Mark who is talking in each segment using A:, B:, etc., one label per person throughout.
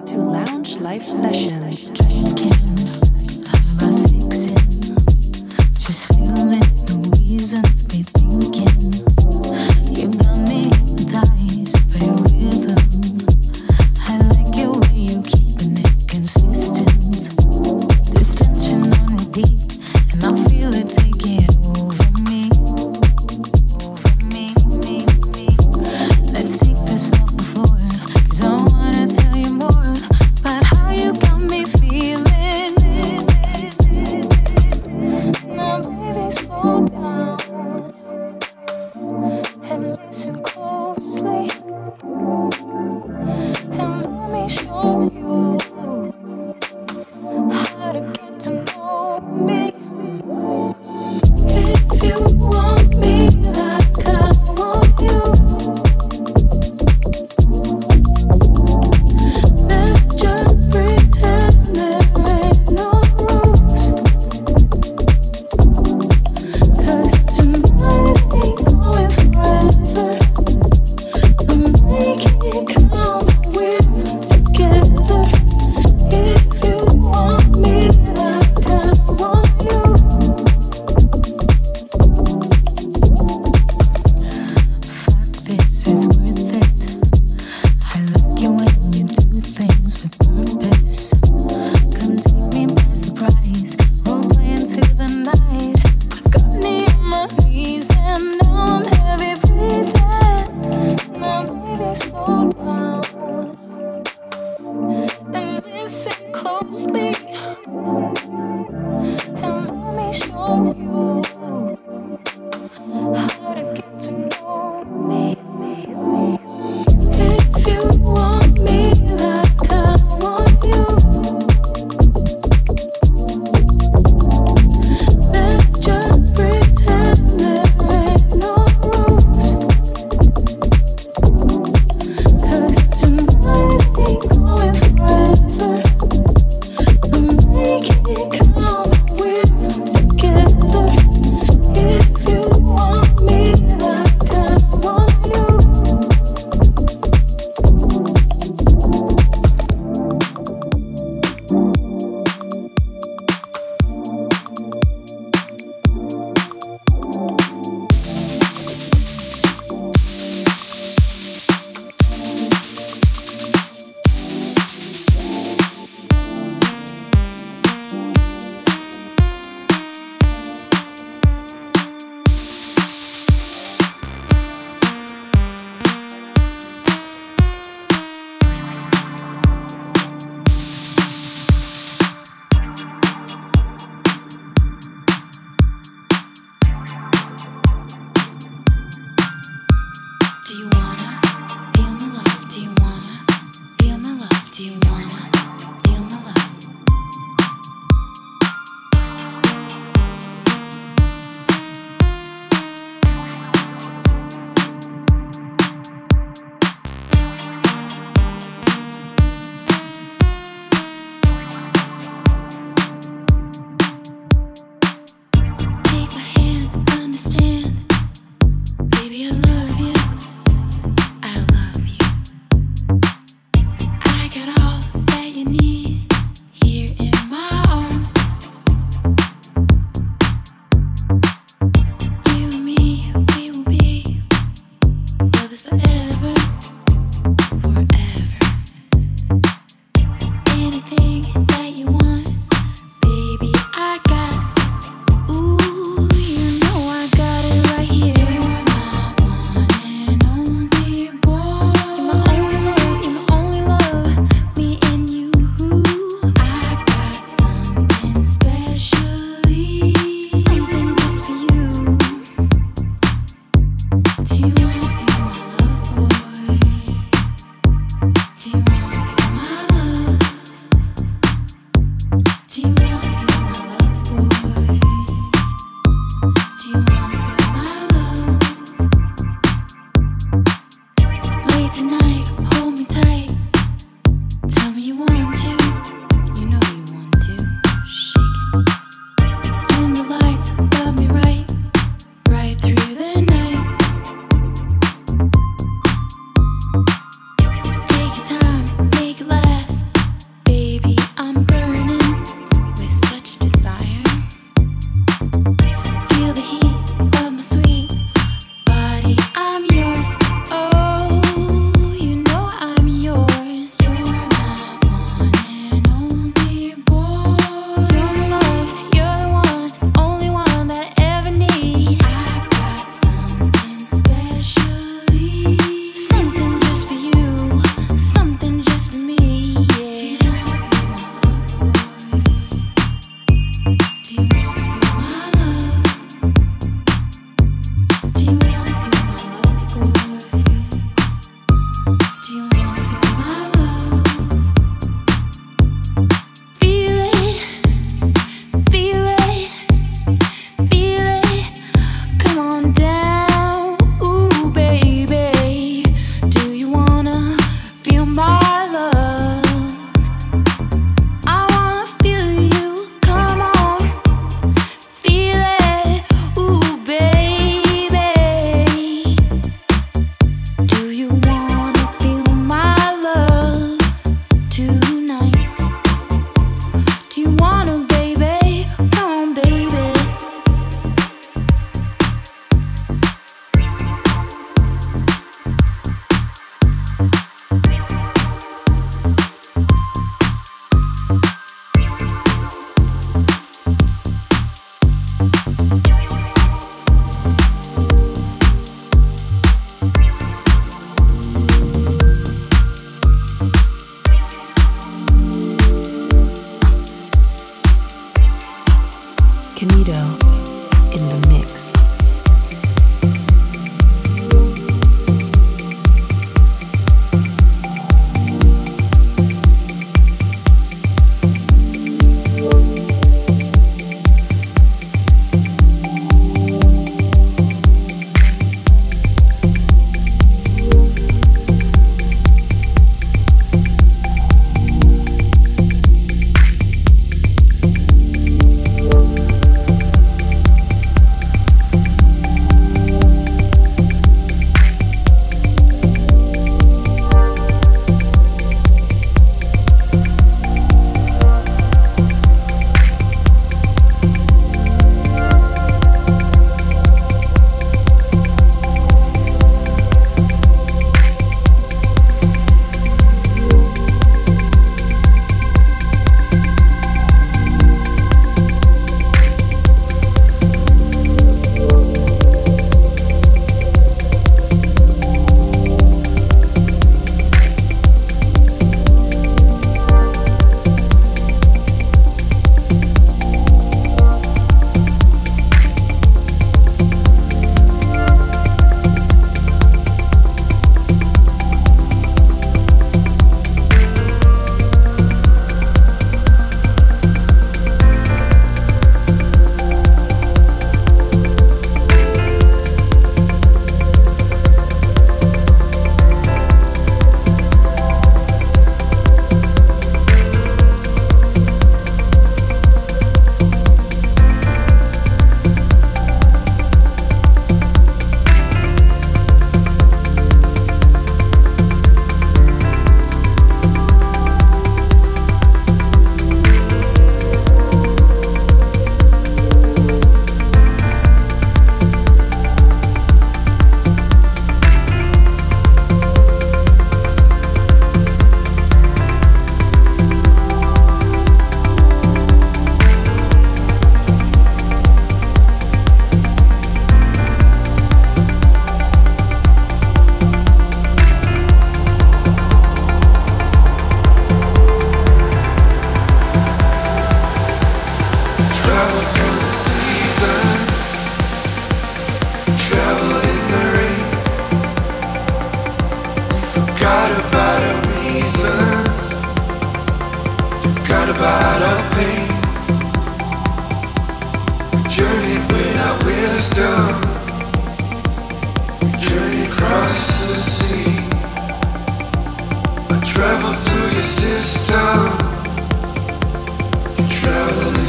A: To Lounge Life
B: Sessions. sit close.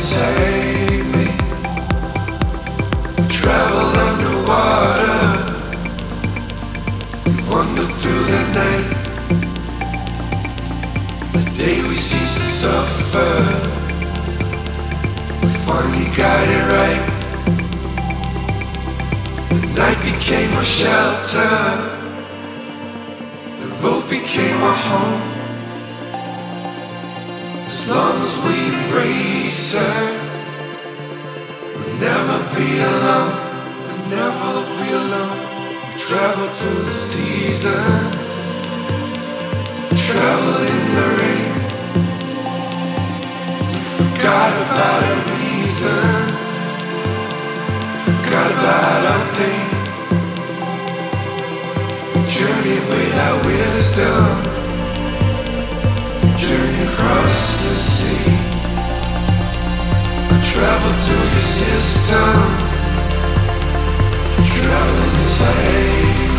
C: save me. Travel wander through the night. The day we to suffer, we finally got it right. The night became our shelter, the road became our home. As long as we embrace sir. we'll never be alone. We'll never be alone. We travel through the seasons, travel in the rain. We forgot about our reasons, we forgot about our pain. We journey with our wisdom journey across the sea. I travel through your system. Travel inside.